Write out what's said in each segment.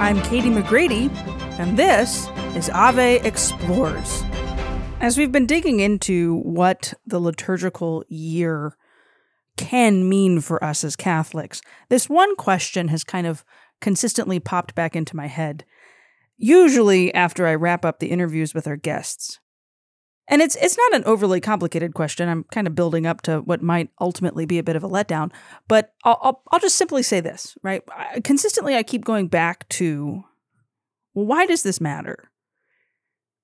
I'm Katie McGrady, and this is Ave Explores. As we've been digging into what the liturgical year can mean for us as Catholics, this one question has kind of consistently popped back into my head, usually after I wrap up the interviews with our guests. And it's it's not an overly complicated question. I'm kind of building up to what might ultimately be a bit of a letdown, but I'll I'll, I'll just simply say this, right? I, consistently, I keep going back to, well, why does this matter?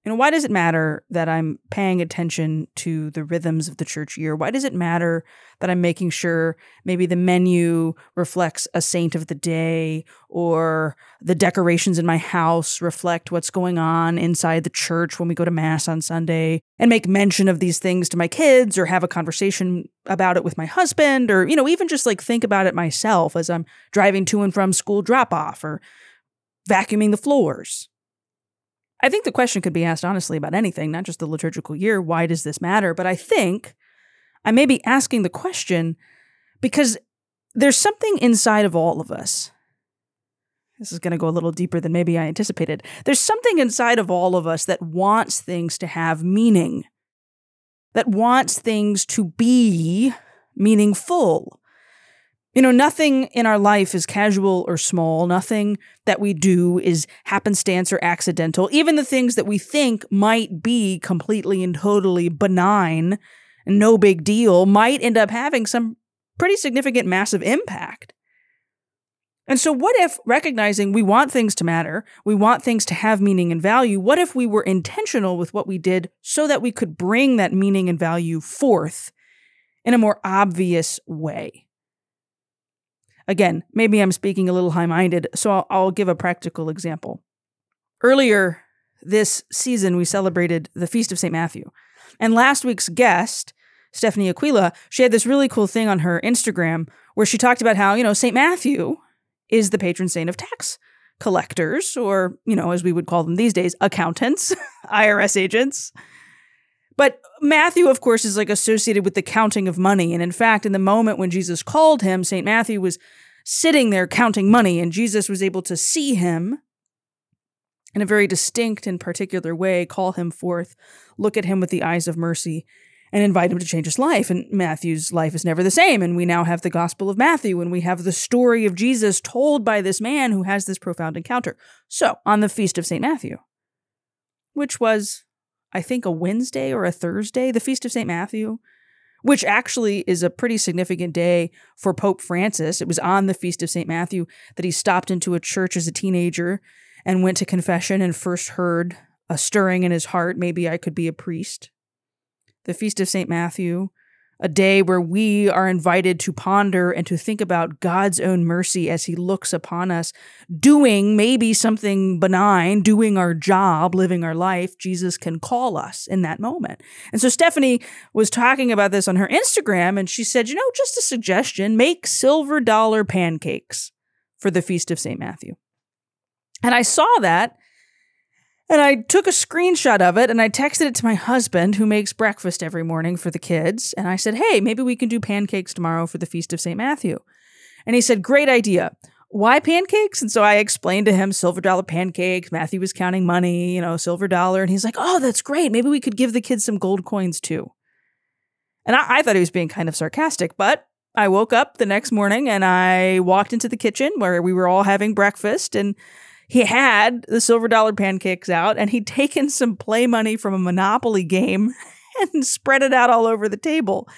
You know, why does it matter that I'm paying attention to the rhythms of the church year? Why does it matter that I'm making sure maybe the menu reflects a saint of the day or the decorations in my house reflect what's going on inside the church when we go to mass on Sunday and make mention of these things to my kids or have a conversation about it with my husband or, you know, even just like think about it myself as I'm driving to and from school drop off or vacuuming the floors? I think the question could be asked honestly about anything, not just the liturgical year. Why does this matter? But I think I may be asking the question because there's something inside of all of us. This is going to go a little deeper than maybe I anticipated. There's something inside of all of us that wants things to have meaning, that wants things to be meaningful. You know, nothing in our life is casual or small. Nothing that we do is happenstance or accidental. Even the things that we think might be completely and totally benign no big deal might end up having some pretty significant, massive impact. And so, what if recognizing we want things to matter, we want things to have meaning and value, what if we were intentional with what we did so that we could bring that meaning and value forth in a more obvious way? Again, maybe I'm speaking a little high minded, so I'll, I'll give a practical example. Earlier this season, we celebrated the Feast of St. Matthew. And last week's guest, Stephanie Aquila, she had this really cool thing on her Instagram where she talked about how, you know, St. Matthew is the patron saint of tax collectors, or, you know, as we would call them these days, accountants, IRS agents. But Matthew, of course, is like associated with the counting of money. And in fact, in the moment when Jesus called him, St. Matthew was sitting there counting money, and Jesus was able to see him in a very distinct and particular way, call him forth, look at him with the eyes of mercy, and invite him to change his life. And Matthew's life is never the same. And we now have the Gospel of Matthew, and we have the story of Jesus told by this man who has this profound encounter. So, on the Feast of St. Matthew, which was I think, a Wednesday or a Thursday, the Feast of St. Matthew, which actually is a pretty significant day for Pope Francis. It was on the Feast of St. Matthew that he stopped into a church as a teenager and went to confession and first heard a stirring in his heart maybe I could be a priest. The Feast of St. Matthew a day where we are invited to ponder and to think about God's own mercy as He looks upon us, doing maybe something benign, doing our job, living our life. Jesus can call us in that moment. And so Stephanie was talking about this on her Instagram, and she said, you know, just a suggestion make silver dollar pancakes for the Feast of St. Matthew. And I saw that and I took a screenshot of it and I texted it to my husband, who makes breakfast every morning for the kids. And I said, Hey, maybe we can do pancakes tomorrow for the Feast of St. Matthew. And he said, Great idea. Why pancakes? And so I explained to him silver dollar pancakes. Matthew was counting money, you know, silver dollar. And he's like, Oh, that's great. Maybe we could give the kids some gold coins too. And I, I thought he was being kind of sarcastic, but I woke up the next morning and I walked into the kitchen where we were all having breakfast and he had the silver dollar pancakes out and he'd taken some play money from a Monopoly game and spread it out all over the table.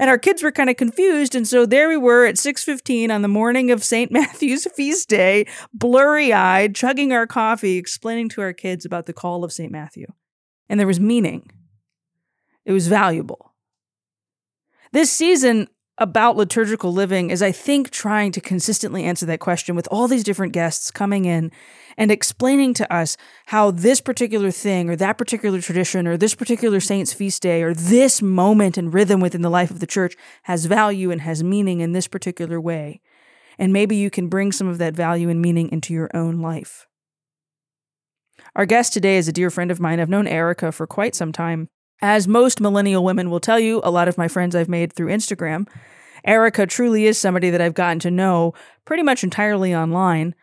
And our kids were kind of confused. And so there we were at 6:15 on the morning of St. Matthew's feast day, blurry-eyed, chugging our coffee, explaining to our kids about the call of St. Matthew. And there was meaning. It was valuable. This season, about liturgical living is I think trying to consistently answer that question with all these different guests coming in and explaining to us how this particular thing or that particular tradition or this particular saint's feast day or this moment and rhythm within the life of the church has value and has meaning in this particular way. And maybe you can bring some of that value and meaning into your own life. Our guest today is a dear friend of mine. I've known Erica for quite some time. As most millennial women will tell you, a lot of my friends I've made through Instagram, Erica truly is somebody that I've gotten to know pretty much entirely online.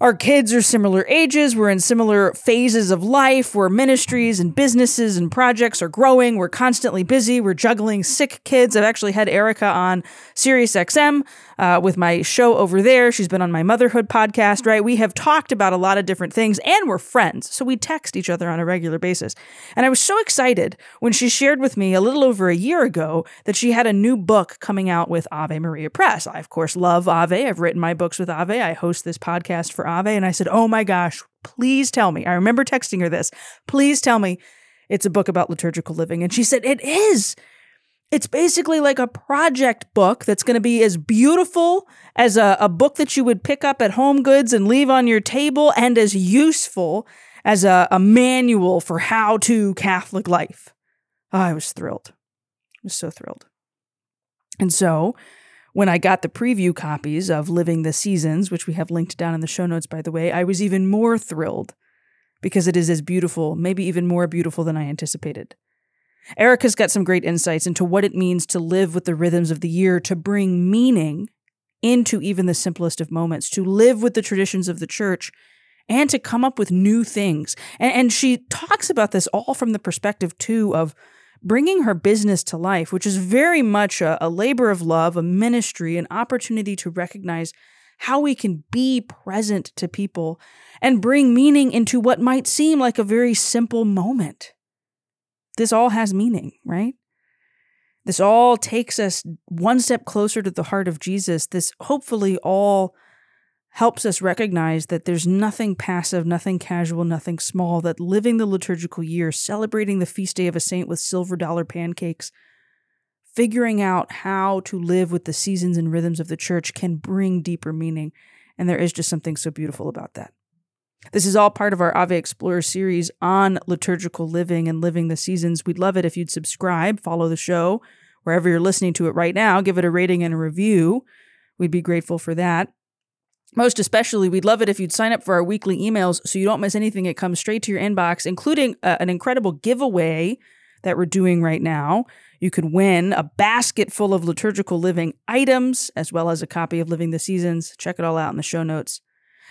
Our kids are similar ages. We're in similar phases of life where ministries and businesses and projects are growing. We're constantly busy. We're juggling sick kids. I've actually had Erica on SiriusXM uh, with my show over there. She's been on my motherhood podcast, right? We have talked about a lot of different things and we're friends. So we text each other on a regular basis. And I was so excited when she shared with me a little over a year ago that she had a new book coming out with Ave Maria Press. I, of course, love Ave. I've written my books with Ave. I host this podcast for Ave. And I said, Oh my gosh, please tell me. I remember texting her this. Please tell me it's a book about liturgical living. And she said, It is. It's basically like a project book that's going to be as beautiful as a, a book that you would pick up at Home Goods and leave on your table, and as useful as a, a manual for how to Catholic life. Oh, I was thrilled. I was so thrilled. And so, when I got the preview copies of Living the Seasons, which we have linked down in the show notes, by the way, I was even more thrilled because it is as beautiful, maybe even more beautiful than I anticipated. Erica's got some great insights into what it means to live with the rhythms of the year, to bring meaning into even the simplest of moments, to live with the traditions of the church, and to come up with new things. And, and she talks about this all from the perspective, too, of bringing her business to life, which is very much a, a labor of love, a ministry, an opportunity to recognize how we can be present to people and bring meaning into what might seem like a very simple moment this all has meaning, right? This all takes us one step closer to the heart of Jesus. This hopefully all helps us recognize that there's nothing passive, nothing casual, nothing small, that living the liturgical year, celebrating the feast day of a saint with silver dollar pancakes, figuring out how to live with the seasons and rhythms of the church can bring deeper meaning. And there is just something so beautiful about that. This is all part of our Ave Explorer series on liturgical living and living the seasons. We'd love it if you'd subscribe, follow the show wherever you're listening to it right now, give it a rating and a review. We'd be grateful for that. Most especially, we'd love it if you'd sign up for our weekly emails so you don't miss anything. It comes straight to your inbox, including uh, an incredible giveaway that we're doing right now. You could win a basket full of liturgical living items, as well as a copy of Living the Seasons. Check it all out in the show notes.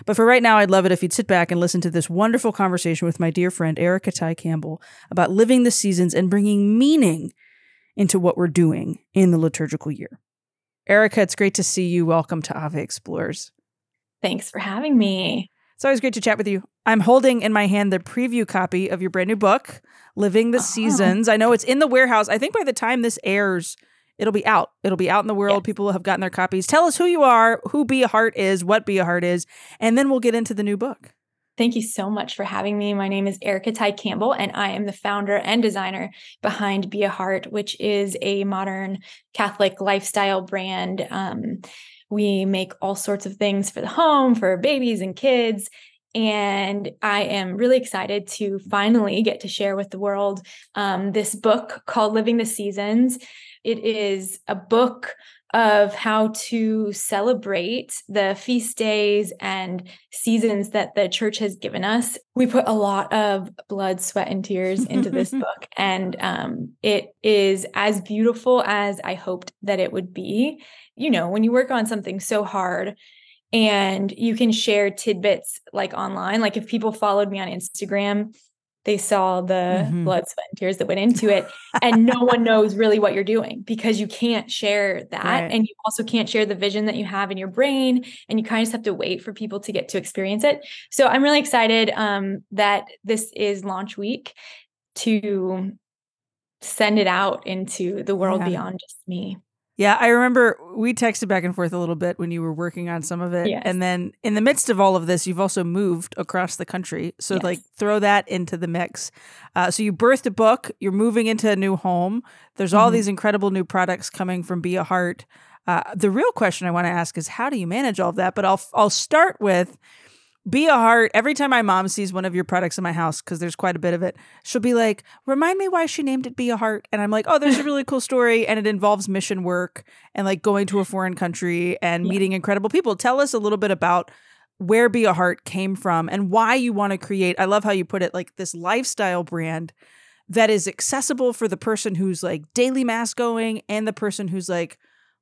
But for right now, I'd love it if you'd sit back and listen to this wonderful conversation with my dear friend Erica Tighe Campbell about living the seasons and bringing meaning into what we're doing in the liturgical year. Erica, it's great to see you. Welcome to Ave Explorers. Thanks for having me. It's always great to chat with you. I'm holding in my hand the preview copy of your brand new book, Living the oh. Seasons. I know it's in the warehouse. I think by the time this airs, it'll be out. It'll be out in the world. Yes. People have gotten their copies. Tell us who you are, who Be a Heart is, what Be a Heart is, and then we'll get into the new book. Thank you so much for having me. My name is Erica Tighe Campbell, and I am the founder and designer behind Be a Heart, which is a modern Catholic lifestyle brand. Um, we make all sorts of things for the home, for babies and kids. And I am really excited to finally get to share with the world um, this book called Living the Seasons. It is a book of how to celebrate the feast days and seasons that the church has given us. We put a lot of blood, sweat, and tears into this book, and um, it is as beautiful as I hoped that it would be. You know, when you work on something so hard, and you can share tidbits like online, like if people followed me on Instagram, they saw the mm-hmm. blood, sweat, and tears that went into it. and no one knows really what you're doing because you can't share that. Right. And you also can't share the vision that you have in your brain. And you kind of just have to wait for people to get to experience it. So I'm really excited um, that this is launch week to send it out into the world yeah. beyond just me. Yeah, I remember we texted back and forth a little bit when you were working on some of it. Yes. And then in the midst of all of this, you've also moved across the country. So, yes. like, throw that into the mix. Uh, so, you birthed a book, you're moving into a new home. There's all mm-hmm. these incredible new products coming from Be a Heart. Uh, the real question I want to ask is how do you manage all of that? But I'll I'll start with be a heart. Every time my mom sees one of your products in my house, because there's quite a bit of it, she'll be like, remind me why she named it Be a Heart. And I'm like, oh, there's a really cool story. And it involves mission work and like going to a foreign country and yeah. meeting incredible people. Tell us a little bit about where Be a Heart came from and why you want to create, I love how you put it, like this lifestyle brand that is accessible for the person who's like daily mass going and the person who's like,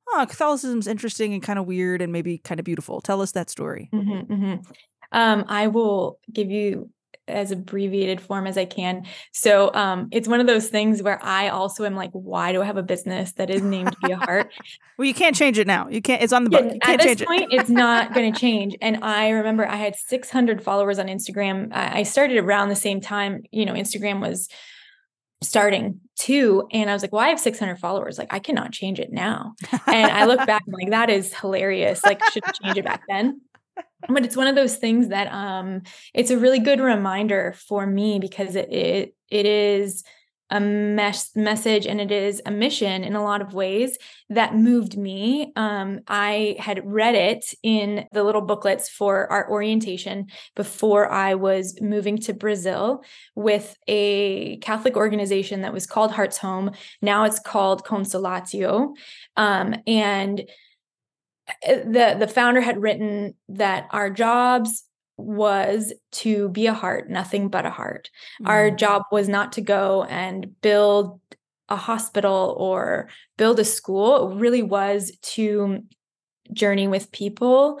oh, Catholicism's interesting and kind of weird and maybe kind of beautiful. Tell us that story. Mm-hmm, mm-hmm. Um, I will give you as abbreviated form as I can. So um, it's one of those things where I also am like, why do I have a business that is named Be a Heart? well, you can't change it now. You can't. It's on the book. You can't at this point, it. it's not going to change. And I remember I had 600 followers on Instagram. I started around the same time. You know, Instagram was starting too and i was like well i have 600 followers like i cannot change it now and i look back I'm like that is hilarious like should change it back then but it's one of those things that um it's a really good reminder for me because it it, it is a mes- message and it is a mission in a lot of ways that moved me. Um, I had read it in the little booklets for our orientation before I was moving to Brazil with a Catholic organization that was called Heart's Home. Now it's called Consolatio. Um, and the the founder had written that our jobs was to be a heart, nothing but a heart. Mm-hmm. Our job was not to go and build a hospital or build a school. It really was to journey with people.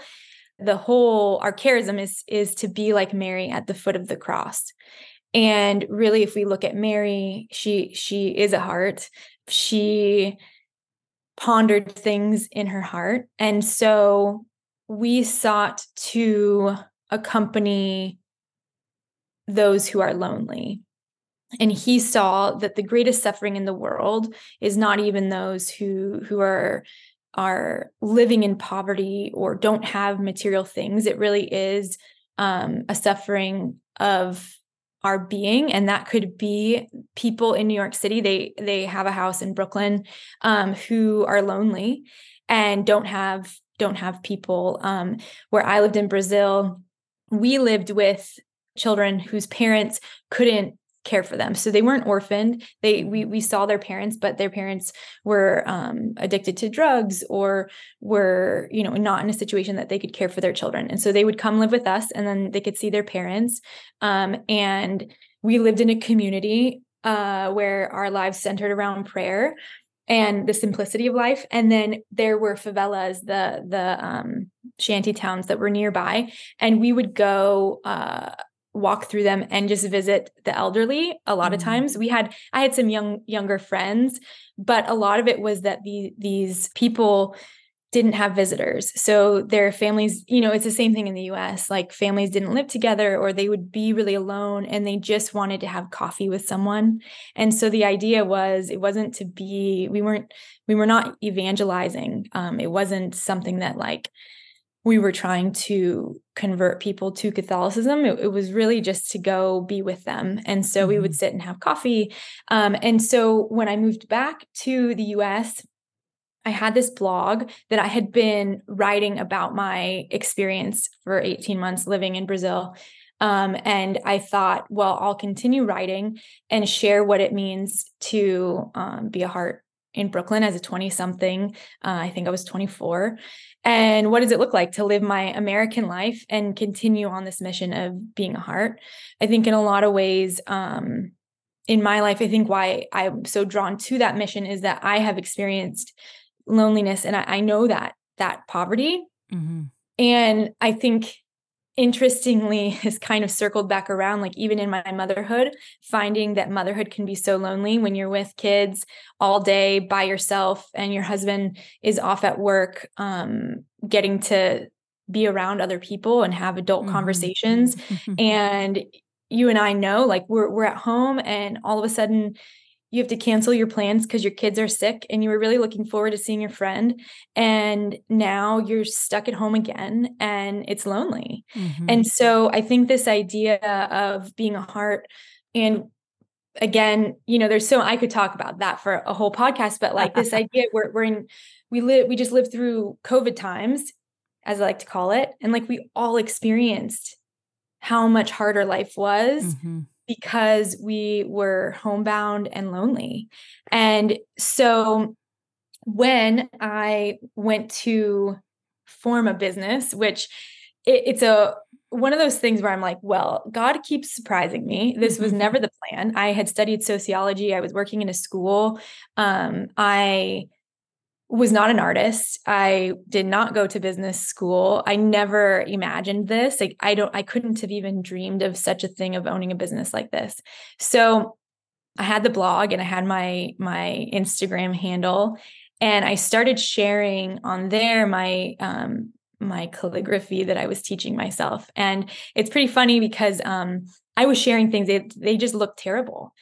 The whole our charism is is to be like Mary at the foot of the cross. And really if we look at Mary, she she is a heart. She pondered things in her heart. And so we sought to accompany those who are lonely. And he saw that the greatest suffering in the world is not even those who who are are living in poverty or don't have material things. It really is um, a suffering of our being and that could be people in new york city. They they have a house in brooklyn um, who are lonely and don't have don't have people. Um, where i lived in brazil we lived with children whose parents couldn't care for them. So they weren't orphaned. They we we saw their parents but their parents were um, addicted to drugs or were you know not in a situation that they could care for their children. And so they would come live with us and then they could see their parents. Um, and we lived in a community uh, where our lives centered around prayer and the simplicity of life. And then there were favelas the the um, shanty towns that were nearby and we would go uh, walk through them and just visit the elderly a lot mm-hmm. of times. We had i had some young younger friends but a lot of it was that the these people didn't have visitors. So their families you know it's the same thing in the US like families didn't live together or they would be really alone and they just wanted to have coffee with someone. And so the idea was it wasn't to be we weren't we were not evangelizing um, it wasn't something that like we were trying to convert people to Catholicism. It, it, was really just to go be with them. And so mm-hmm. we would mm-hmm. sit and have coffee. Um, and so when I moved back to the US, I had this blog that I had been writing about my experience for 18 months living in Brazil. Um, and I thought, well, I'll continue writing and share what it means to um, be a heart in Brooklyn as a 20 something. Uh, I think I was 24. And what does it look like to live my American life and continue on this mission of being a heart? I think in a lot of ways, um, in my life, I think why I'm so drawn to that mission is that I have experienced loneliness and I, I know that that poverty. Mm-hmm. And I think interestingly has kind of circled back around like even in my motherhood finding that motherhood can be so lonely when you're with kids all day by yourself and your husband is off at work um, getting to be around other people and have adult mm-hmm. conversations and you and I know like we're we're at home and all of a sudden you have to cancel your plans because your kids are sick and you were really looking forward to seeing your friend and now you're stuck at home again and it's lonely mm-hmm. and so i think this idea of being a heart and again you know there's so i could talk about that for a whole podcast but like this idea we're, we're in we live we just lived through covid times as i like to call it and like we all experienced how much harder life was mm-hmm because we were homebound and lonely. And so when I went to form a business, which it, it's a one of those things where I'm like, well, God keeps surprising me. This was never the plan. I had studied sociology. I was working in a school. Um, I was not an artist. I did not go to business school. I never imagined this. Like I don't I couldn't have even dreamed of such a thing of owning a business like this. So I had the blog and I had my my Instagram handle and I started sharing on there my um my calligraphy that I was teaching myself. And it's pretty funny because um I was sharing things they they just looked terrible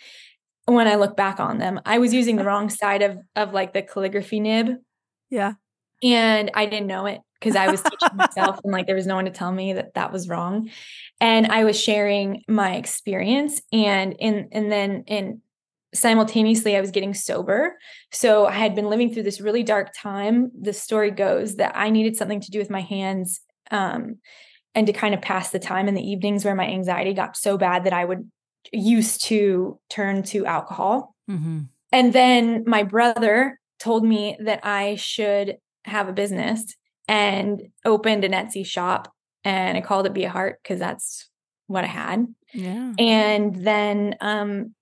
when I look back on them. I was using the wrong side of of like the calligraphy nib. Yeah. And I didn't know it because I was teaching myself and like there was no one to tell me that that was wrong. And I was sharing my experience and in and then in simultaneously I was getting sober. So I had been living through this really dark time. The story goes that I needed something to do with my hands um, and to kind of pass the time in the evenings where my anxiety got so bad that I would used to turn to alcohol. Mm-hmm. And then my brother told me that I should have a business and opened an Etsy shop and I called it Be a Heart because that's what I had. Yeah. And then um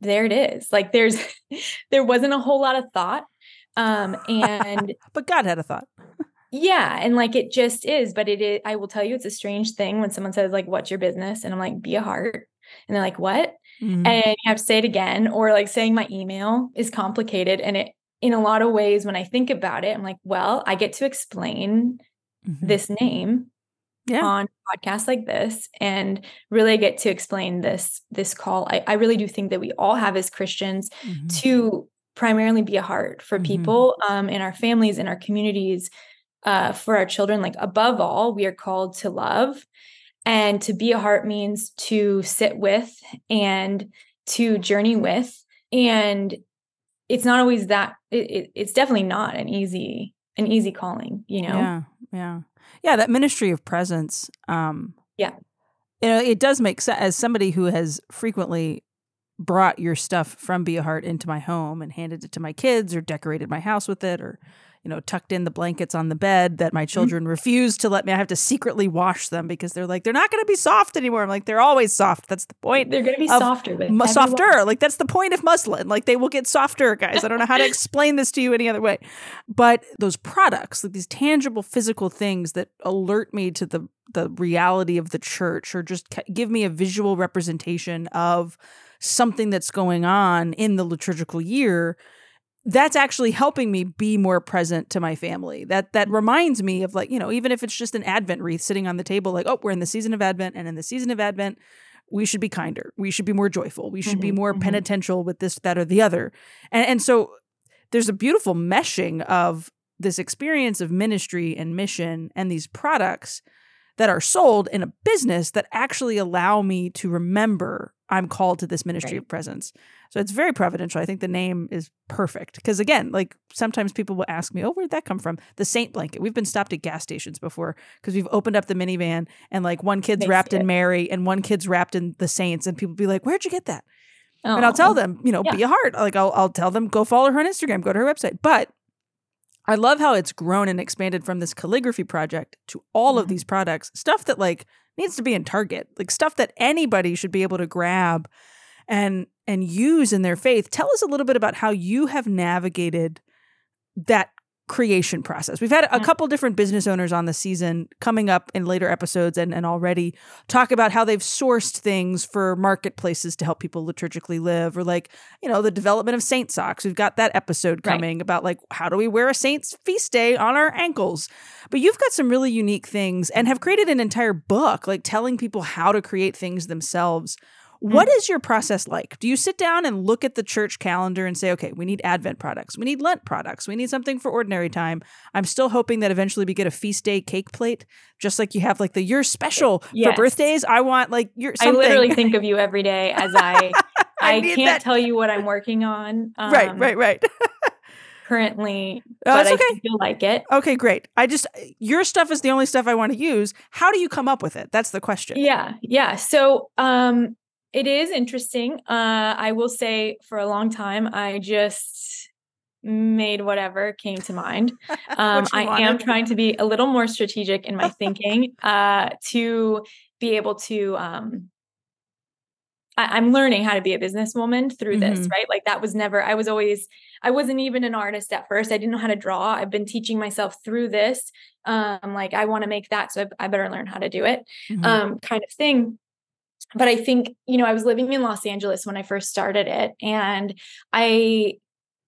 there it is. Like there's there wasn't a whole lot of thought. Um and but God had a thought. yeah, and like it just is, but it is I will tell you it's a strange thing when someone says like what's your business and I'm like be a heart and they're like what? Mm-hmm. And you have to say it again or like saying my email is complicated and it in a lot of ways when I think about it I'm like well, I get to explain mm-hmm. this name yeah. on podcasts like this and really get to explain this this call I, I really do think that we all have as christians mm-hmm. to primarily be a heart for mm-hmm. people um, in our families in our communities uh, for our children like above all we are called to love and to be a heart means to sit with and to journey with. And it's not always that it, it, it's definitely not an easy an easy calling you know? Yeah yeah. Yeah, that ministry of presence. Um, yeah, you know, it does make sense as somebody who has frequently brought your stuff from Be a Heart into my home and handed it to my kids or decorated my house with it or you know, tucked in the blankets on the bed that my mm-hmm. children mm-hmm. refuse to let me. I have to secretly wash them because they're like, they're not going to be soft anymore. I'm like, they're always soft. That's the point. They're going to be softer, but softer. Like that's the point of muslin. Like they will get softer, guys. I don't know how to explain this to you any other way. But those products, like these tangible physical things that alert me to the the reality of the church or just give me a visual representation of something that's going on in the liturgical year that's actually helping me be more present to my family. That that reminds me of like, you know, even if it's just an advent wreath sitting on the table like, oh, we're in the season of advent and in the season of advent we should be kinder. We should be more joyful. We should mm-hmm, be more mm-hmm. penitential with this that or the other. And and so there's a beautiful meshing of this experience of ministry and mission and these products that are sold in a business that actually allow me to remember I'm called to this ministry right. of presence. So it's very providential. I think the name is perfect because again, like sometimes people will ask me, "Oh, where'd that come from?" The Saint blanket. We've been stopped at gas stations before because we've opened up the minivan and like one kid's wrapped in Mary and one kid's wrapped in the saints, and people be like, "Where'd you get that?" Oh. And I'll tell them, you know, yeah. be a heart. Like I'll I'll tell them, go follow her on Instagram, go to her website. But I love how it's grown and expanded from this calligraphy project to all mm-hmm. of these products, stuff that like needs to be in Target, like stuff that anybody should be able to grab and and use in their faith. Tell us a little bit about how you have navigated that creation process. We've had a mm. couple different business owners on the season coming up in later episodes and, and already talk about how they've sourced things for marketplaces to help people liturgically live or like, you know, the development of saint socks. We've got that episode coming right. about like how do we wear a saint's feast day on our ankles. But you've got some really unique things and have created an entire book like telling people how to create things themselves what mm. your process like? Do you sit down and look at the church calendar and say, okay, we need Advent products, we need Lent products, we need something for ordinary time? I'm still hoping that eventually we get a feast day cake plate, just like you have like the your special yes. for birthdays. I want like your. Something. I literally think of you every day as I. I, I can't that. tell you what I'm working on. Um, right, right, right. currently, oh, but okay. I feel like it. Okay, great. I just your stuff is the only stuff I want to use. How do you come up with it? That's the question. Yeah, yeah. So, um, it is interesting. Uh, I will say for a long time, I just made whatever came to mind. Um, I wanted. am trying to be a little more strategic in my thinking uh, to be able to um, I, am learning how to be a businesswoman through mm-hmm. this, right? Like that was never, I was always, I wasn't even an artist at first. I didn't know how to draw. I've been teaching myself through this. Um, like I want to make that, so I, I, better learn how to do it, mm-hmm. um, kind of thing. But I think, you know, I was living in Los Angeles when I first started it. And I,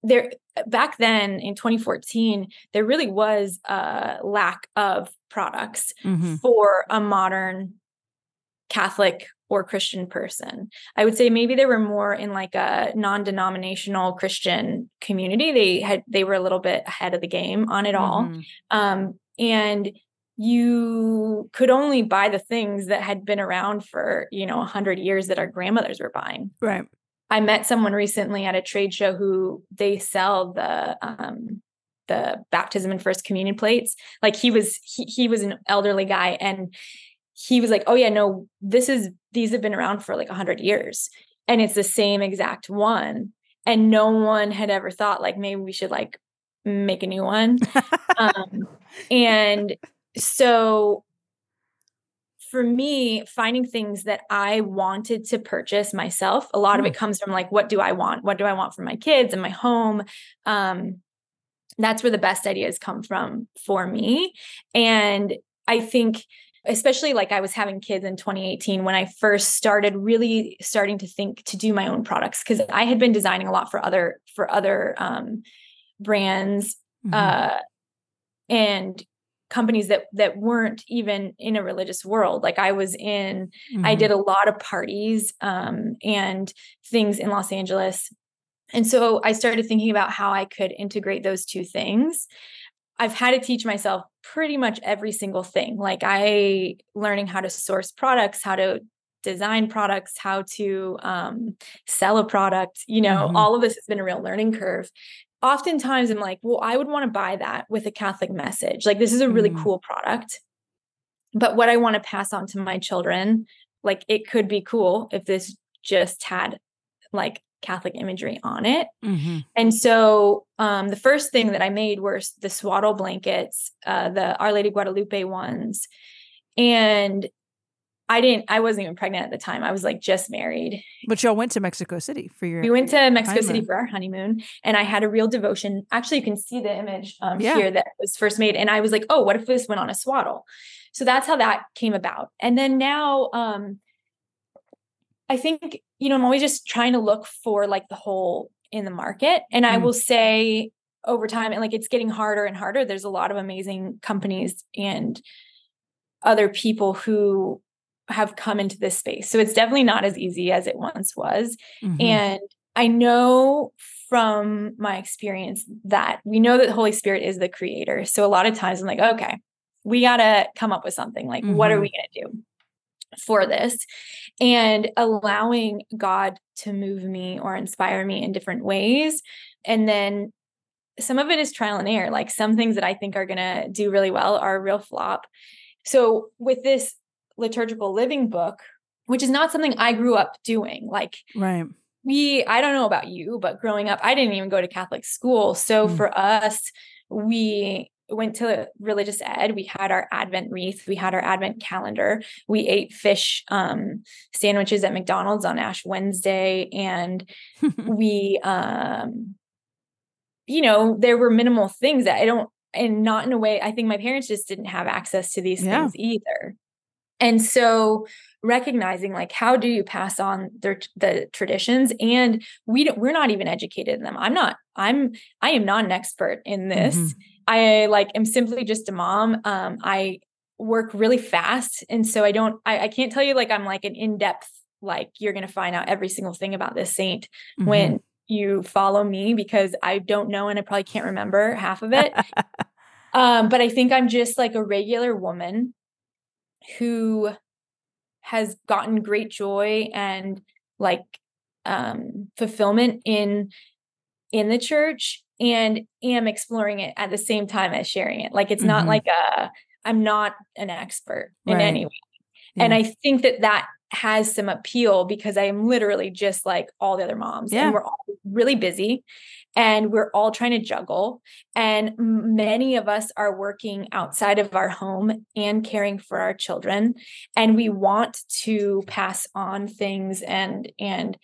there, back then in 2014, there really was a lack of products mm-hmm. for a modern Catholic or Christian person. I would say maybe they were more in like a non-denominational Christian community. They had they were a little bit ahead of the game on it all. Mm-hmm. Um, and you could only buy the things that had been around for, you know, 100 years that our grandmothers were buying. Right. I met someone recently at a trade show who they sell the um the baptism and first communion plates. Like he was he, he was an elderly guy and he was like, "Oh yeah, no, this is these have been around for like 100 years and it's the same exact one." And no one had ever thought like maybe we should like make a new one. um, and so for me, finding things that I wanted to purchase myself, a lot mm. of it mm. comes from like, what do I want? What do I want for my kids and my home? Um, that's where the best ideas come from for me. And I think especially like I was having kids in 2018 when I first started really starting to think to do my own products because I had been designing a lot for other for other um, brands mm-hmm. uh, and companies that that weren't even in a religious world like i was in mm-hmm. i did a lot of parties um, and things in los angeles and so i started thinking about how i could integrate those two things I've had to teach myself pretty much every single thing. Like I learning how to source products, how to design products, how to um, sell a product, you know, mm-hmm. all of this has been a real learning curve. Oftentimes I'm like, well, I would want to buy that with a Catholic message. Like this is a really mm-hmm. cool product. But what I want to pass on to my children, like it could be cool if this just had like Catholic imagery on it. Mm-hmm. And so um, the first thing that I made were the swaddle blankets, uh, the Our Lady Guadalupe ones. And I didn't, I wasn't even pregnant at the time. I was like just married. But y'all went to Mexico City for your. We went to Mexico honeymoon. City for our honeymoon, and I had a real devotion. Actually, you can see the image um, yeah. here that was first made. And I was like, oh, what if this went on a swaddle? So that's how that came about. And then now, um, I think, you know, I'm always just trying to look for like the hole in the market. And I mm. will say over time, and like it's getting harder and harder. There's a lot of amazing companies and other people who have come into this space. So it's definitely not as easy as it once was. Mm-hmm. And I know from my experience that we know that the Holy Spirit is the creator. So a lot of times I'm like, okay, we got to come up with something. Like, mm-hmm. what are mm-hmm. we going to do? for this and allowing God to move me or inspire me in different ways. And then some of it is trial and error. Like some things that I think are going to do really well are a real flop. So with this liturgical living book, which is not something I grew up doing, like, right. We, I don't know about you, but growing up, I didn't even go to Catholic school. So mm. for us, we went to religious ed we had our advent wreath we had our advent calendar we ate fish um, sandwiches at mcdonald's on ash wednesday and we um, you know there were minimal things that i don't and not in a way i think my parents just didn't have access to these yeah. things either and so recognizing like how do you pass on their the traditions and we don't, we're not even educated in them i'm not i'm i am not an expert in this mm-hmm I like am simply just a mom. Um, I work really fast. And so I don't, I, I can't tell you like I'm like an in-depth, like you're gonna find out every single thing about this saint mm-hmm. when you follow me because I don't know and I probably can't remember half of it. um, but I think I'm just like a regular woman who has gotten great joy and like um fulfillment in in the church and am exploring it at the same time as sharing it. Like it's mm-hmm. not like a I'm not an expert in any way. Yeah. And I think that that has some appeal because I am literally just like all the other moms. Yeah. And we're all really busy and we're all trying to juggle. And many of us are working outside of our home and caring for our children. And we want to pass on things and and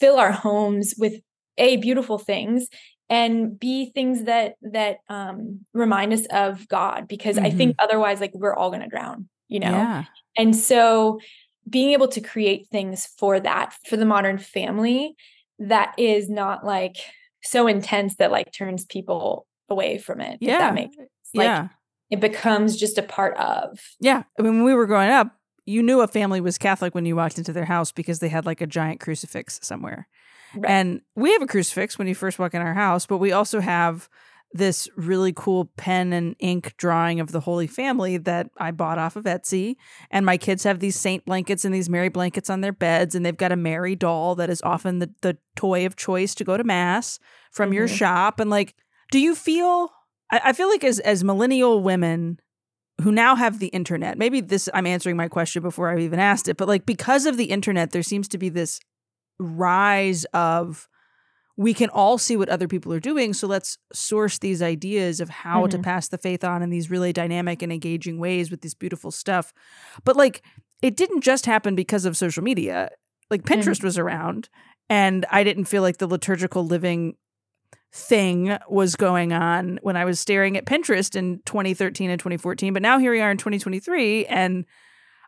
fill our homes with a beautiful things and be things that that um remind us of God because mm-hmm. I think mm-hmm. otherwise like we're all going to drown, you know. Yeah. And so being able to create things for that for the modern family that is not like so intense that like turns people away from it. Yeah. that makes sense. Like, yeah. It becomes just a part of. Yeah. I mean, when we were growing up, you knew a family was Catholic when you walked into their house because they had like a giant crucifix somewhere. Right. And we have a crucifix when you first walk in our house, but we also have this really cool pen and ink drawing of the Holy Family that I bought off of Etsy. And my kids have these saint blankets and these Mary blankets on their beds. And they've got a Mary doll that is often the, the toy of choice to go to Mass from mm-hmm. your shop. And like, do you feel, I, I feel like as, as millennial women, who now have the internet. Maybe this I'm answering my question before I've even asked it, but like because of the internet there seems to be this rise of we can all see what other people are doing. So let's source these ideas of how mm-hmm. to pass the faith on in these really dynamic and engaging ways with this beautiful stuff. But like it didn't just happen because of social media. Like pinterest mm-hmm. was around and i didn't feel like the liturgical living thing was going on when i was staring at pinterest in 2013 and 2014 but now here we are in 2023 and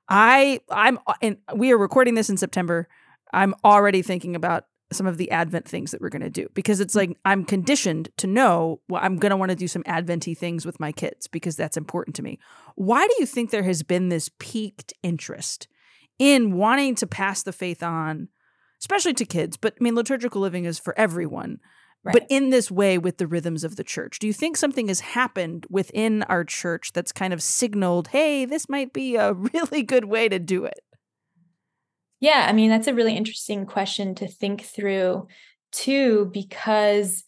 i i'm and we are recording this in september. I'm already thinking about some of the Advent things that we're going to do because it's like I'm conditioned to know well, I'm going to want to do some Adventy things with my kids because that's important to me. Why do you think there has been this peaked interest in wanting to pass the faith on, especially to kids? But I mean, liturgical living is for everyone. Right. But in this way, with the rhythms of the church, do you think something has happened within our church that's kind of signaled, hey, this might be a really good way to do it? Yeah, I mean, that's a really interesting question to think through too, because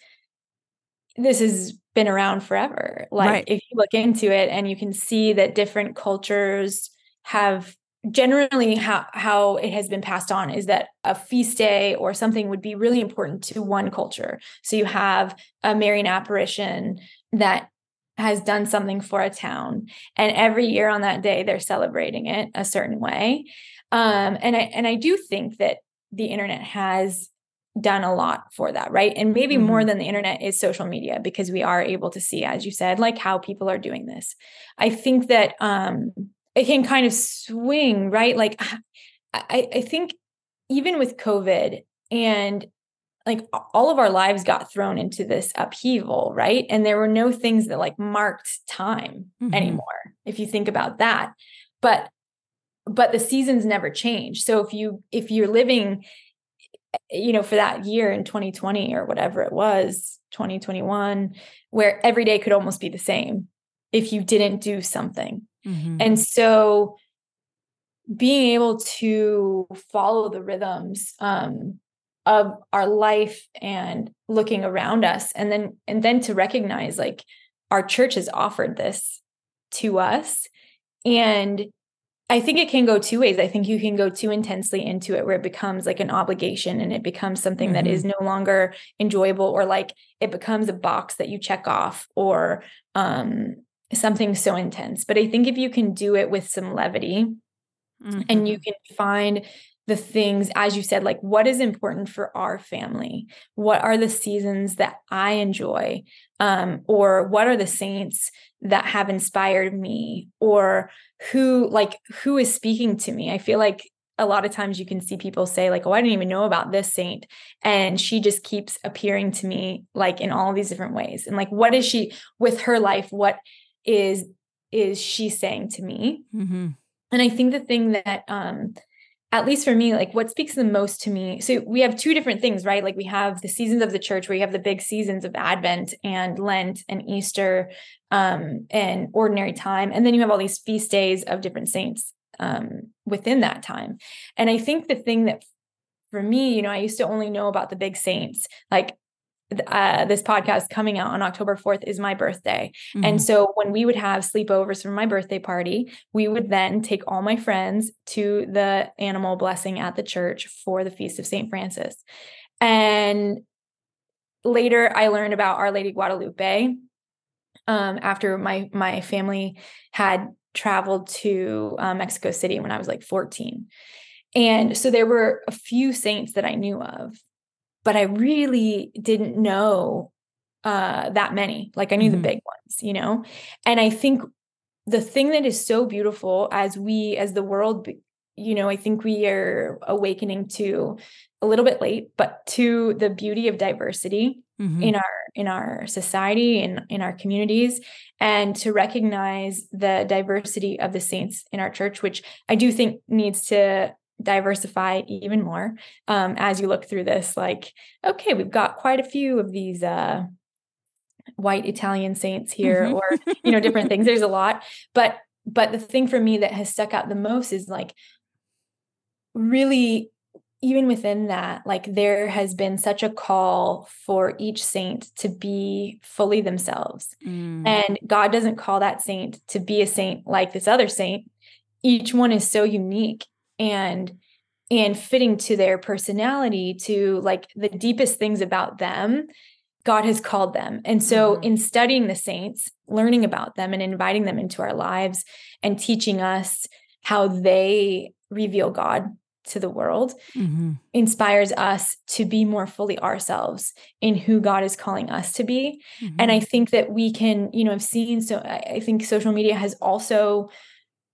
this has been around forever. Like, right. if you look into it and you can see that different cultures have generally how how it has been passed on is that a feast day or something would be really important to one culture. So you have a Marian apparition that has done something for a town and every year on that day they're celebrating it a certain way um, and I and I do think that the internet has done a lot for that, right? And maybe mm-hmm. more than the internet is social media because we are able to see, as you said, like how people are doing this. I think that um, it can kind of swing, right? Like I, I think even with COVID and like all of our lives got thrown into this upheaval, right? And there were no things that like marked time mm-hmm. anymore, if you think about that. But but the seasons never change so if you if you're living you know for that year in 2020 or whatever it was 2021 where every day could almost be the same if you didn't do something mm-hmm. and so being able to follow the rhythms um, of our life and looking around us and then and then to recognize like our church has offered this to us and I think it can go two ways. I think you can go too intensely into it where it becomes like an obligation and it becomes something mm-hmm. that is mm-hmm. no longer enjoyable or like it becomes a box that you check off or um, something so intense. But I think if you can do it with some levity mm-hmm. and you mm-hmm. can find the things, as you said, like what is important for our family? What are the seasons that I enjoy? Um, or what are the saints that have inspired me? Or who, like, who is speaking to me? I feel like a lot of times you can see people say like oh i didn't even know about this saint and she just keeps appearing to me like in all these different ways and like what is she with her life what is is she saying to me mm-hmm. and i think the thing that um at least for me, like what speaks the most to me. So we have two different things, right? Like we have the seasons of the church where you have the big seasons of Advent and Lent and Easter um, and ordinary time. And then you have all these feast days of different saints um, within that time. And I think the thing that for me, you know, I used to only know about the big saints. Like uh, this podcast coming out on October 4th is my birthday. Mm-hmm. And so when we would have sleepovers for my birthday party, we would then take all my friends to the animal blessing at the church for the Feast of St. Francis. And later I learned about Our Lady Guadalupe um, after my my family had traveled to uh, Mexico City when I was like 14. And so there were a few saints that I knew of, but I really didn't know uh, that many. Like I knew mm-hmm. the big ones, you know? And I think the thing that is so beautiful as we, as the world, you know, I think we are awakening to a little bit late, but to the beauty of diversity mm-hmm. in our in our society and in our communities and to recognize the diversity of the saints in our church which i do think needs to diversify even more um, as you look through this like okay we've got quite a few of these uh, white italian saints here mm-hmm. or you know different things there's a lot but but the thing for me that has stuck out the most is like really even within that like there has been such a call for each saint to be fully themselves mm. and god doesn't call that saint to be a saint like this other saint each one is so unique and and fitting to their personality to like the deepest things about them god has called them and so mm-hmm. in studying the saints learning about them and inviting them into our lives and teaching us how they reveal god to the world mm-hmm. inspires us to be more fully ourselves in who God is calling us to be. Mm-hmm. And I think that we can, you know, I've seen so I think social media has also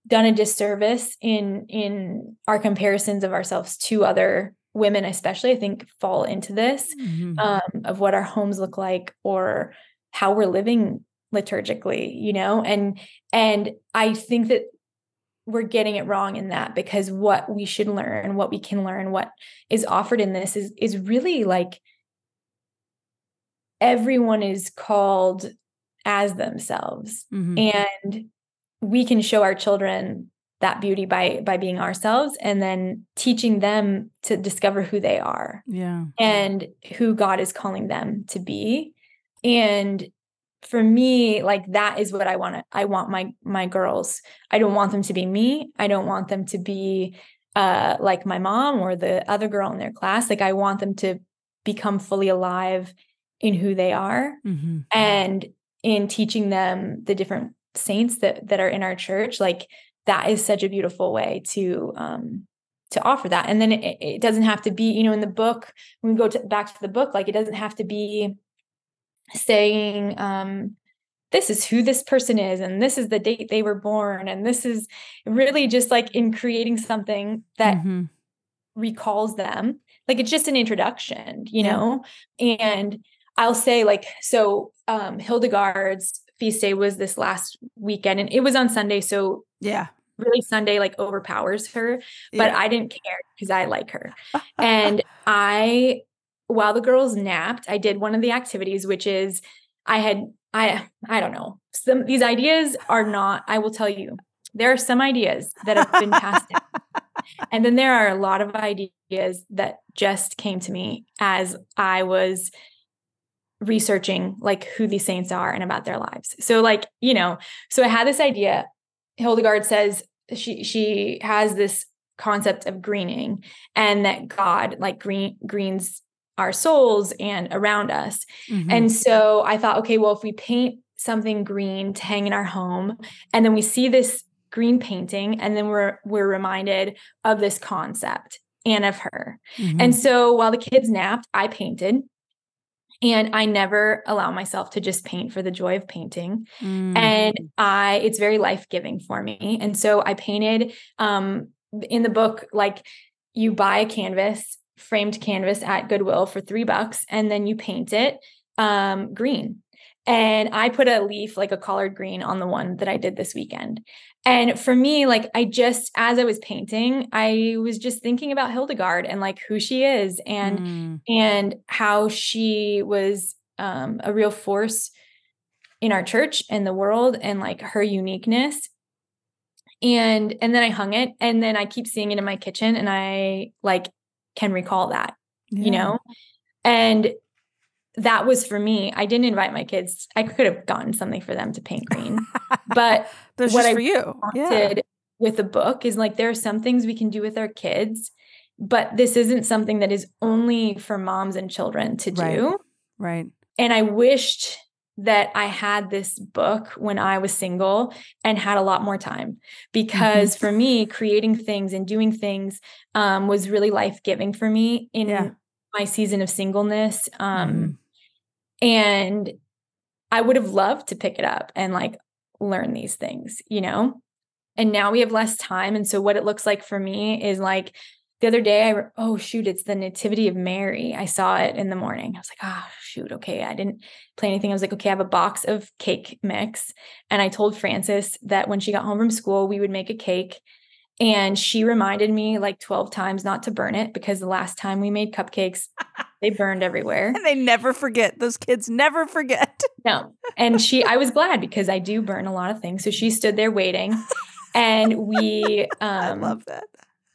done a disservice in in our comparisons of ourselves to other women especially i think fall into this mm-hmm. um, of what our homes look like or how we're living liturgically you know and and i think that we're getting it wrong in that because what we should learn what we can learn what is offered in this is is really like everyone is called as themselves mm-hmm. and we can show our children that beauty by by being ourselves and then teaching them to discover who they are yeah. and who god is calling them to be. And for me like that is what i want to i want my my girls. I don't want them to be me. I don't want them to be uh like my mom or the other girl in their class. Like i want them to become fully alive in who they are mm-hmm. and in teaching them the different saints that that are in our church like that is such a beautiful way to um to offer that. And then it, it doesn't have to be you know in the book when we go to, back to the book like it doesn't have to be saying um this is who this person is and this is the date they were born and this is really just like in creating something that mm-hmm. recalls them. Like it's just an introduction you know? And i'll say like so um hildegard's feast day was this last weekend and it was on Sunday. So yeah, really Sunday like overpowers her, but yeah. I didn't care because I like her. and I, while the girls napped, I did one of the activities, which is I had, I, I don't know, some, these ideas are not, I will tell you, there are some ideas that have been passed down. And then there are a lot of ideas that just came to me as I was researching like who these saints are and about their lives. So like, you know, so I had this idea. Hildegard says she she has this concept of greening and that God like green greens our souls and around us. Mm-hmm. And so I thought, okay, well, if we paint something green to hang in our home, and then we see this green painting, and then we're we're reminded of this concept and of her. Mm-hmm. And so while the kids napped, I painted and i never allow myself to just paint for the joy of painting mm. and i it's very life-giving for me and so i painted um in the book like you buy a canvas framed canvas at goodwill for three bucks and then you paint it um green and I put a leaf like a collard green on the one that I did this weekend. And for me, like I just as I was painting, I was just thinking about Hildegard and like who she is and mm. and how she was um, a real force in our church and the world and like her uniqueness. And and then I hung it and then I keep seeing it in my kitchen and I like can recall that, yeah. you know? And that was for me. I didn't invite my kids. I could have gotten something for them to paint green, but That's what I for you. Yeah. wanted with the book is like there are some things we can do with our kids, but this isn't something that is only for moms and children to Right. do. Right. And I wished that I had this book when I was single and had a lot more time because Mm-hmm. for me, creating things and doing things um, was really life giving for me in Yeah. My season of singleness. Um, Mhm. and I would have loved to pick it up and like learn these things, you know? And now we have less time. And so what it looks like for me is like the other day, I, re- oh, shoot, it's the Nativity of Mary. I saw it in the morning. I was like, ah, shoot, okay. I didn't play anything. I was like, okay, I have a box of cake mix. And I told Frances that when she got home from school, we would make a cake. And she reminded me like 12 times not to burn it because the last time we made cupcakes, they burned everywhere. And they never forget. Those kids never forget. No. And she, I was glad because I do burn a lot of things. So she stood there waiting. And we, I um, love that.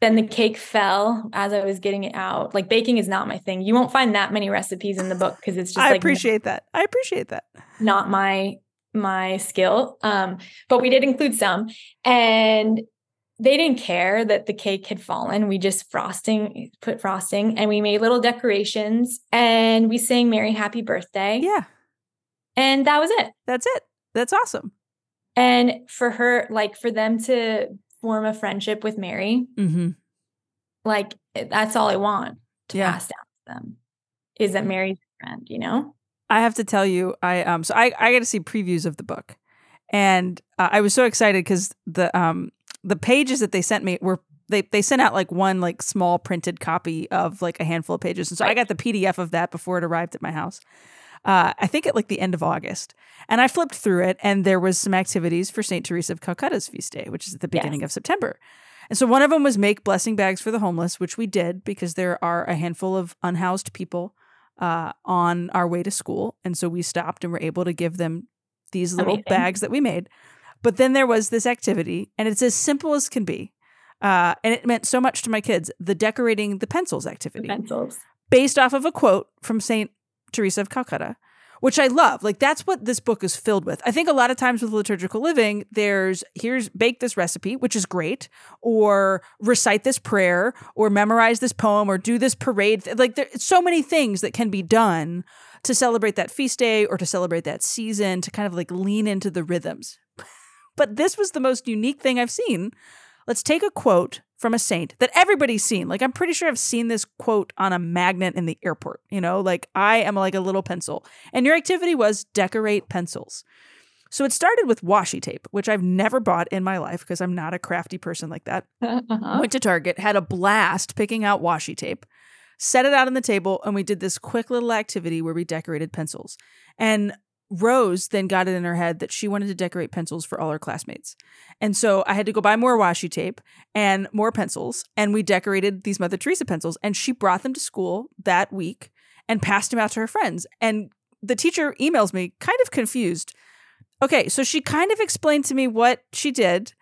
then the cake fell as I was getting it out. Like baking is not my thing. You won't find that many recipes in the book because it's just I like appreciate that. I appreciate that. not my my skill. Um, but we did include some, and they didn't care that the cake had fallen. We just frosting, put frosting, and we made little decorations, and we sang "Merry Happy Birthday," Yeah, and that was it. that's it. That's awesome. And for her, like for them to form a friendship with Mary, Mm-hmm. like that's all I want to Yeah. pass down to them is that Mary's a friend, you know? I have to tell you, I um, so I I got to see previews of the book, and uh, I was so excited because the um the pages that they sent me were they they sent out like one like small printed copy of like a handful of pages, and so I got the PDF of that before it arrived at my house. Uh, I think at like the end of August, and I flipped through it, and there was some activities for Saint Teresa of Calcutta's feast day, which is at the Yes. beginning of September. And so one of them was make blessing bags for the homeless, which we did because there are a handful of unhoused people uh, on our way to school. And so we stopped and were able to give them these little Amazing. bags that we made. But then there was this activity, and it's as simple as can be. Uh, and it meant so much to my kids the decorating the pencils The activity pencils. based off of a quote from Saint Teresa of Calcutta, which I love. Like that's what this book is filled with. I think a lot of times with liturgical living, there's here's bake this recipe, which is great, or recite this prayer, or memorize this poem, or do this parade. Like there's so many things that can be done to celebrate that feast day or to celebrate that season, to kind of like lean into the rhythms. But this was the most unique thing I've seen. Let's take a quote from a saint that everybody's seen. Like I'm pretty sure I've seen this quote on a magnet in the airport, you know, like I am like a little pencil. And your activity was decorate pencils. So it started with washi tape, which I've never bought in my life because I'm not a crafty person like that. Uh-huh. Went to Target, had a blast picking out washi tape, set it out on the table, and we did this quick little activity where we decorated pencils. And Rose then got it in her head that she wanted to decorate pencils for all her classmates. And so I had to go buy more washi tape and more pencils, and we decorated these Mother Teresa pencils. And she brought them to school that week and passed them out to her friends. And the teacher emails me kind of confused. Okay, so she kind of explained to me what she did,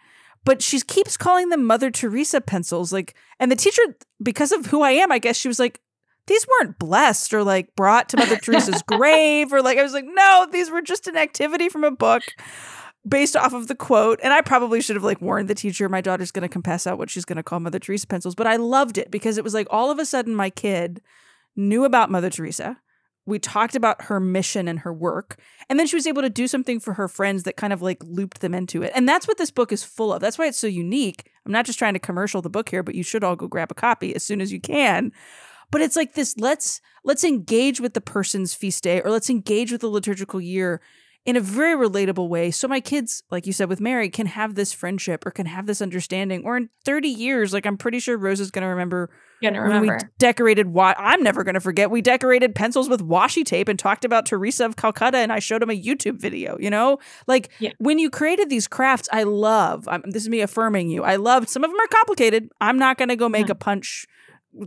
but she keeps calling them Mother Teresa pencils. Like, and the teacher, because of who I am, I guess she was like, these weren't blessed or like brought to Mother Teresa's grave, or like, I was like, no, these were just an activity from a book based off of the quote. And I probably should have like warned the teacher, my daughter's going to confess out what she's going to call Mother Teresa pencils. But I loved it because it was like all of a sudden my kid knew about Mother Teresa. We talked about her mission and her work. And then she was able to do something for her friends that kind of like looped them into it. And that's what this book is full of. That's why it's so unique. I'm not just trying to commercial the book here, but you should all go grab a copy as soon as you can. But it's like this let's let's engage with the person's feast day or let's engage with the liturgical year in a very relatable way. So my kids, like you said with Mary, can have this friendship or can have this understanding. Or in 30 years, like I'm pretty sure Rose is going to remember Gonna when we remember. decorated wa- I'm never going to forget we decorated pencils with washi tape and talked about Teresa of Calcutta and I showed him a YouTube video, you know? Like Yeah. when you created these crafts, I love. I'm, this is me affirming you. I love some of them are complicated. I'm not going to go make Yeah. a punch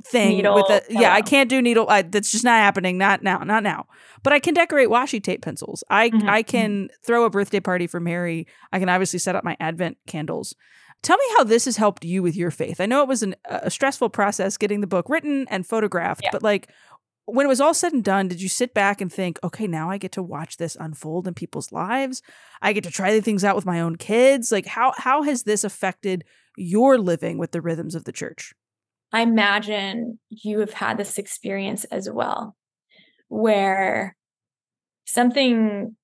thing Needle, with a yeah, I can't do needle I, that's just not happening not now, not now. But I can decorate washi tape pencils. I Mhm, I can throw a birthday party for Mary. I can obviously set up my advent candles. Tell me how this has helped you with your faith. I know it was an, a stressful process getting the book written and photographed, Yeah. but like, when it was all said and done, did you sit back and think, okay, now I get to watch this unfold in people's lives? I get to try the things out with my own kids. Like how how has this affected your living with the rhythms of the church? I imagine you have had this experience as well, where something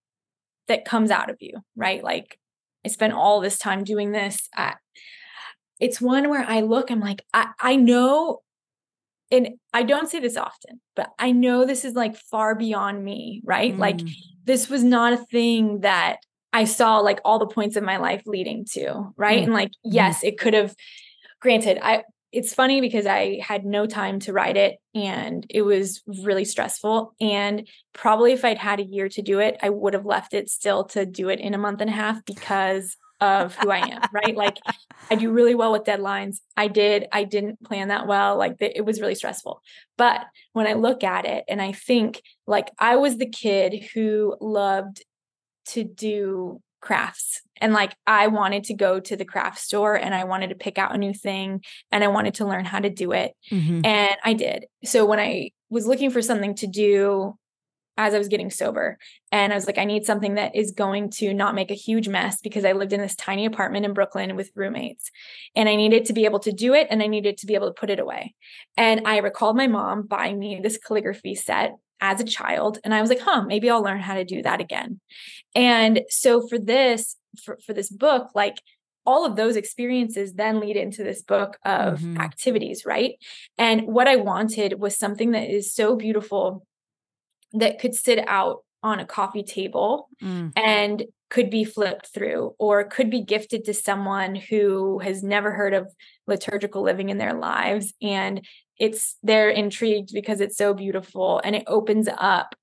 that comes out of you, right? Like I spent all this time doing this. I, it's one where I look, I'm like, I, I know and I don't say this often, but I know this is like far beyond me, right? Mm. Like this was not a thing that I saw like all the points of my life leading to, right? Mm. And like mm-hmm. yes, it could have granted I it's funny because I had no time to write it and it was really stressful and probably if I'd had a year to do it, I would have left it still to do it in a month and a half because of who I am, right? Like I do really well with deadlines. I did, I didn't plan that well. Like it was really stressful. But when I look at it and I think like I was the kid who loved to do crafts and like I wanted to go to the craft store and I wanted to pick out a new thing and I wanted to learn how to do it. Mm-hmm. And I did. So when I was looking for something to do as I was getting sober. And I was like, I need something that is going to not make a huge mess because I lived in this tiny apartment in Brooklyn with roommates. And I needed to be able to do it and I needed to be able to put it away. And I recalled my mom buying me this calligraphy set as a child. And I was like, huh, maybe I'll learn how to do that again. And so for this, for, for this book, like all of those experiences then lead into this book of mm-hmm. activities, right? And what I wanted was something that is so beautiful that could sit out on a coffee table mm. and could be flipped through or could be gifted to someone who has never heard of liturgical living in their lives and it's they're intrigued because it's so beautiful and it opens up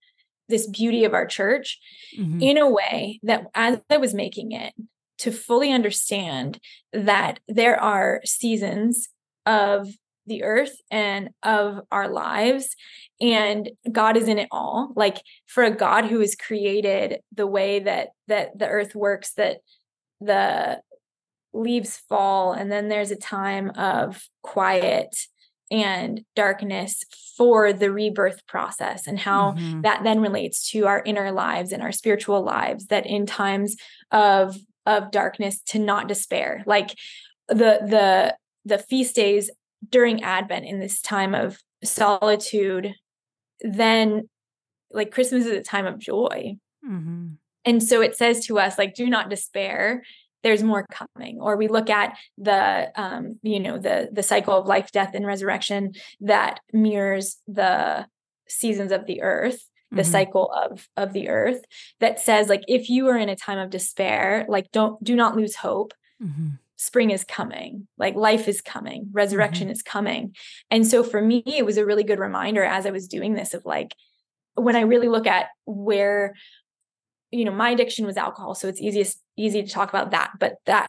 this beauty of our church mm-hmm. in a way that as I was making it to fully understand that there are seasons of the earth and of our lives and god is in it all like for a god who has created the way that that the earth works that the leaves fall and then there's a time of quiet and darkness for the rebirth process and how mm-hmm. that then relates to our inner lives and our spiritual lives that in times of of darkness to not despair like the the the feast days during Advent in this time of solitude, then like Christmas is a time of joy. Mm-hmm. And so it says to us, like, do not despair. There's more coming. Or we look at the, um, you know, the the cycle of life, death, and resurrection that mirrors the seasons of the earth the mm-hmm. cycle of of the earth that says like if you are in a time of despair like don't do not lose hope mm-hmm spring is coming like life is coming resurrection mm-hmm. is coming and so for me it was a really good reminder as i was doing this of like when i really look at where you know my addiction was alcohol so it's easiest easy to talk about that but that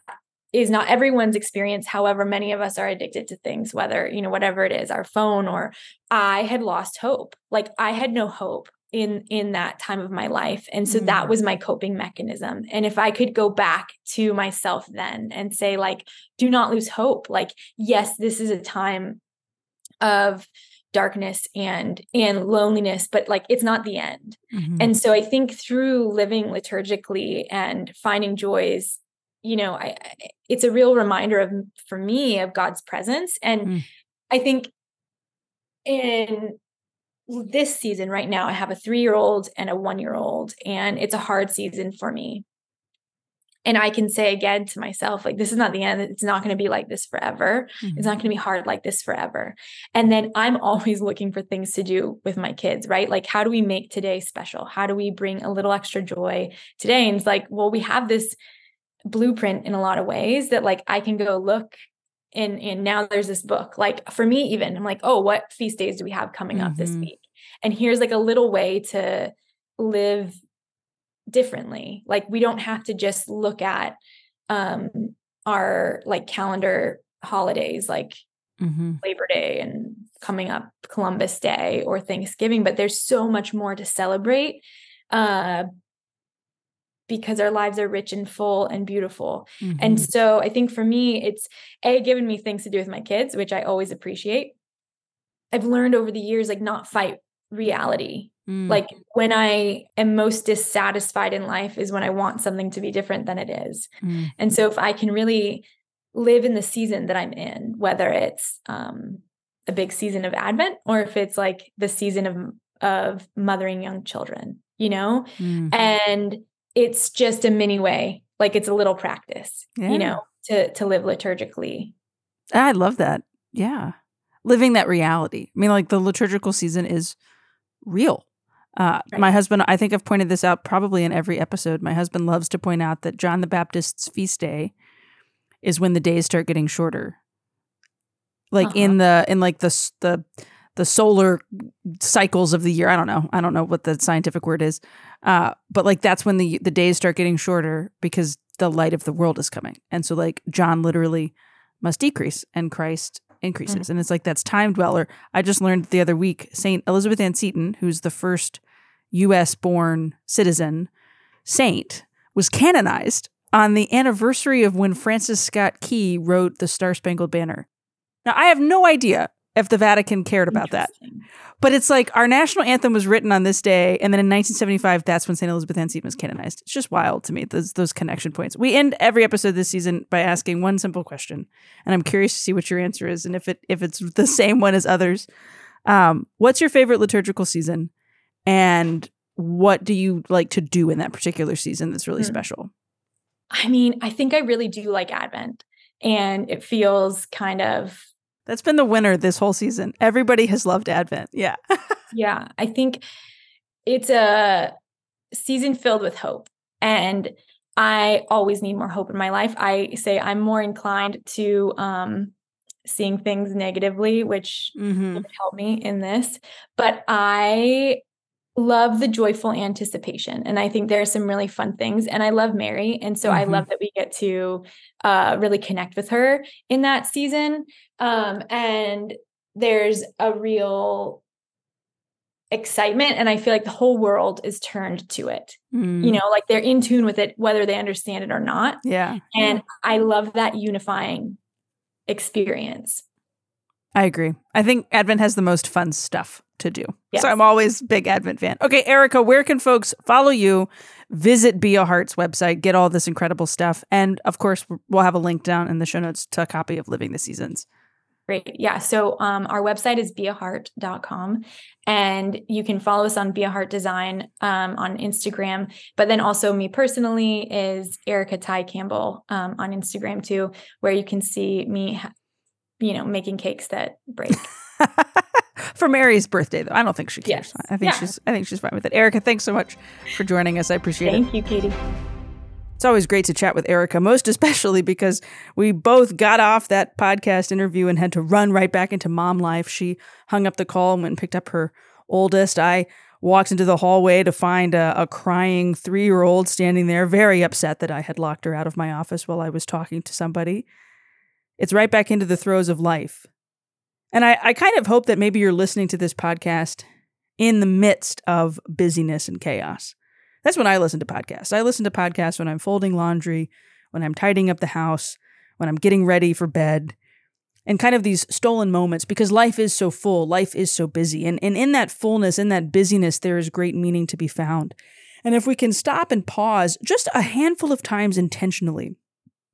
is not everyone's experience however many of us are addicted to things whether you know whatever it is our phone or i had lost hope like i had no hope in in that time of my life and so mm. that was my coping mechanism and if i could go back to myself then and say like do not lose hope like yes this is a time of darkness and and loneliness but like it's not the end mm-hmm. and so i think through living liturgically and finding joys you know i it's a real reminder of for me of god's presence and mm. i think in this season right now, I have a three year old and a one year old, and it's a hard season for me. And I can say again to myself, like, this is not the end. It's not going to be like this forever. Mm-hmm. It's not going to be hard like this forever. And then I'm always looking for things to do with my kids, right? Like, how do we make today special? How do we bring a little extra joy today? And it's like, well, we have this blueprint in a lot of ways that, like, I can go look and and now there's this book like for me even i'm like oh what feast days do we have coming mm-hmm. up this mm-hmm. week and here's like a little way to live differently like we don't have to just look at um our like calendar holidays like mm-hmm. labor day and coming up columbus day or thanksgiving but there's so much more to celebrate uh because our lives are rich and full and beautiful. Mm-hmm. And so I think for me, it's A, given me things to do with my kids, which I always appreciate. I've learned over the years, like, not fight reality. Mm. Like when I am most dissatisfied in life is when I want something to be different than it is. Mm. And so if I can really live in the season that I'm in, whether it's um, a big season of Advent or if it's like the season of of mothering young children, you know, Mm. and it's just a mini way, like it's a little practice, Yeah. you know, to to live liturgically. I love that. Yeah. Living that reality. I mean, like the liturgical season is real. Uh, Right. My husband, I think I've pointed this out probably in every episode. My husband loves to point out that John the Baptist's feast day is when the days start getting shorter. Like Uh-huh. in the in like the the the solar cycles of the year. I don't know. I don't know what the scientific word is. Uh, but like that's when the the days start getting shorter because the light of the world is coming. And so like John literally must decrease and Christ increases. Mm-hmm. And it's like that's time dweller. I just learned the other week Saint Elizabeth Ann Seton, who's the first US born citizen saint, was canonized on the anniversary of when Francis Scott Key wrote the Star Spangled Banner. Now I have no idea if the Vatican cared about that. But it's like our national anthem was written on this day, and then in 1975, that's when St. Elizabeth Ann Seton was canonized. It's just wild to me, those, those connection points. We end every episode this season by asking one simple question, and I'm curious to see what your answer is and if it if it's the same one as others. Um, what's your favorite liturgical season, and what do you like to do in that particular season that's really Hmm. special? I mean, I think I really do like Advent, and it feels kind of That's been the winner this whole season. Everybody has loved Advent. Yeah. Yeah, I think it's a season filled with hope. And I always need more hope in my life. I say I'm more inclined to um, seeing things negatively, which mm-hmm. would help me in this. But I love the joyful anticipation. And I think there are some really fun things. And I love Mary. And so I Mhm. love that we get to uh, really connect with her in that season. Um, and there's a real excitement. And I feel like the whole world is turned to it. Mm. You know, like they're in tune with it, whether they understand it or not. Yeah. And I love that unifying experience. I agree. I think Advent has the most fun stuff to do. Yes. So I'm always big Advent fan. Okay, Erica, where can folks follow you? Visit Be a Heart's website, get all this incredible stuff. And of course, we'll have a link down in the show notes to a copy of Living the Seasons. Great. Yeah. So um, our website is beaheart.com and you can follow us on Be a Heart Design um, on Instagram. But then also me personally is Erica Tighe Campbell um, on Instagram too, where you can see me, you know, making cakes that break. For Mary's birthday, though, I don't think she cares. Yes. I think Yeah. she's I think she's fine with it. Erica, thanks so much for joining us. I appreciate it. Thank you, Katie. It's always great to chat with Erica, most especially because we both got off that podcast interview and had to run right back into mom life. She hung up the call and went and picked up her oldest. I walked into the hallway to find a, a crying three year old standing there, very upset that I had locked her out of my office while I was talking to somebody. It's right back into the throes of life. And I, I kind of hope that maybe you're listening to this podcast in the midst of busyness and chaos. That's when I listen to podcasts. I listen to podcasts when I'm folding laundry, when I'm tidying up the house, when I'm getting ready for bed, and kind of these stolen moments because life is so full, life is so busy. And, and in that fullness, in that busyness, there is great meaning to be found. And if we can stop and pause just a handful of times intentionally,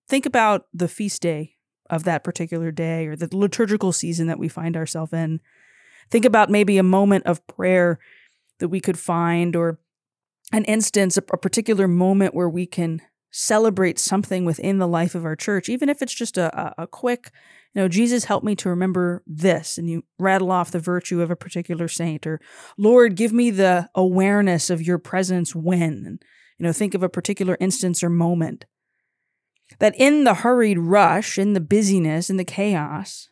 think about the feast day of that particular day or the liturgical season that we find ourselves in. Think about maybe a moment of prayer that we could find or an instance, a, a particular moment where we can celebrate something within the life of our church, even if it's just a, a, quick, you know, Jesus, help me to remember this. And you rattle off the virtue of a particular saint, or Lord, give me the awareness of your presence when. And, you know, think of a particular instance or moment. That in the hurried rush, in the busyness, in the chaos,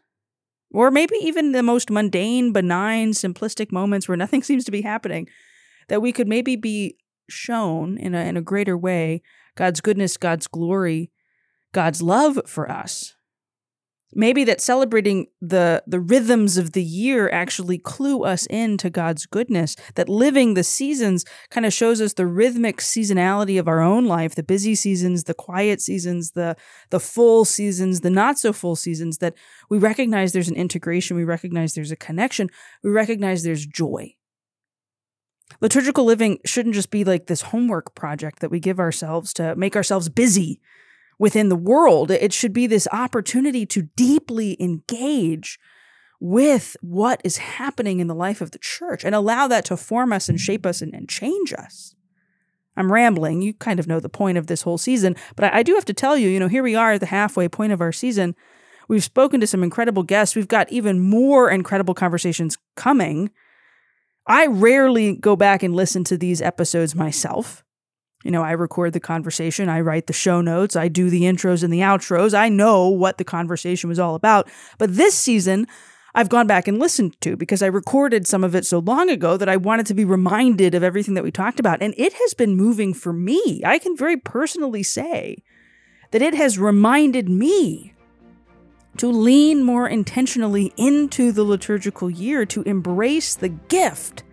or maybe even the most mundane, benign, simplistic moments where nothing seems to be happening, that we could maybe be shown in a, in a greater way God's goodness, God's glory, God's love for us. Maybe that celebrating the, the rhythms of the year actually clue us in to God's goodness, that living the seasons kind of shows us the rhythmic seasonality of our own life, the busy seasons, the quiet seasons, the, the full seasons, the not so full seasons, that we recognize there's an integration, we recognize there's a connection, we recognize there's joy. Liturgical living shouldn't just be like this homework project that we give ourselves to make ourselves busy within the world. It should be this opportunity to deeply engage with what is happening in the life of the church and allow that to form us and shape us and, and change us. I'm rambling. You kind of know the point of this whole season, but I, I do have to tell you, you know, here we are at the halfway point of our season. We've spoken to some incredible guests. We've got even more incredible conversations coming. I rarely go back and listen to these episodes myself. You know, I record the conversation, I write the show notes, I do the intros and the outros. I know what the conversation was all about. But this season, I've gone back and listened to because I recorded some of it so long ago that I wanted to be reminded of everything that we talked about. And it has been moving for me. I can very personally say that it has reminded me to lean more intentionally into the liturgical year, to embrace the gift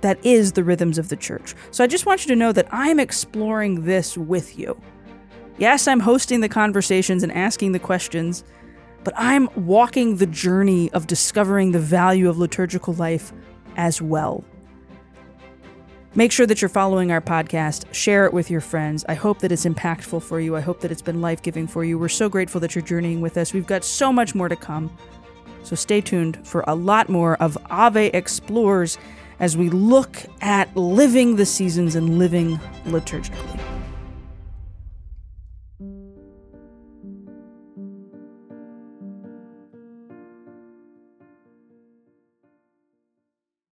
that is the rhythms of the church. So I just want you to know that I'm exploring this with you. Yes, I'm hosting the conversations and asking the questions, but I'm walking the journey of discovering the value of liturgical life as well. Make sure that you're following our podcast, share it with your friends. I hope that it's impactful for you. I hope that it's been life giving for you. We're so grateful that you're journeying with us. We've got so much more to come. So stay tuned for a lot more of Ave Explores as we look at living the seasons and living liturgically.